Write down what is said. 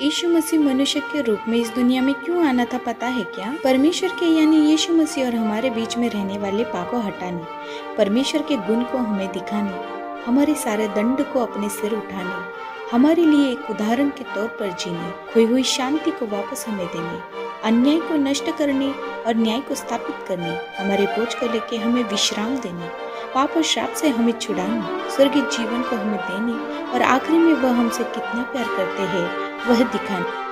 यीशु मसीह मनुष्य के रूप में इस दुनिया में क्यों आना था पता है क्या? परमेश्वर के यानी यीशु मसीह और हमारे बीच में रहने वाले पाप को हटाने, परमेश्वर के गुण को हमें दिखाने, हमारे सारे दंड को अपने सिर उठाने, हमारे लिए एक उदाहरण के तौर पर जीने, खोई हुई शांति को वापस हमें देने, अन्याय को नष्ट करने और न्याय को स्थापित करने, हमारे बोझ को लेके हमें विश्राम देने, पाप और श्राप से हमें छुड़ाने, स्वर्गीय जीवन को हमें देने और आखिरी में वह हमसे कितना प्यार करते हैं वह दिखाने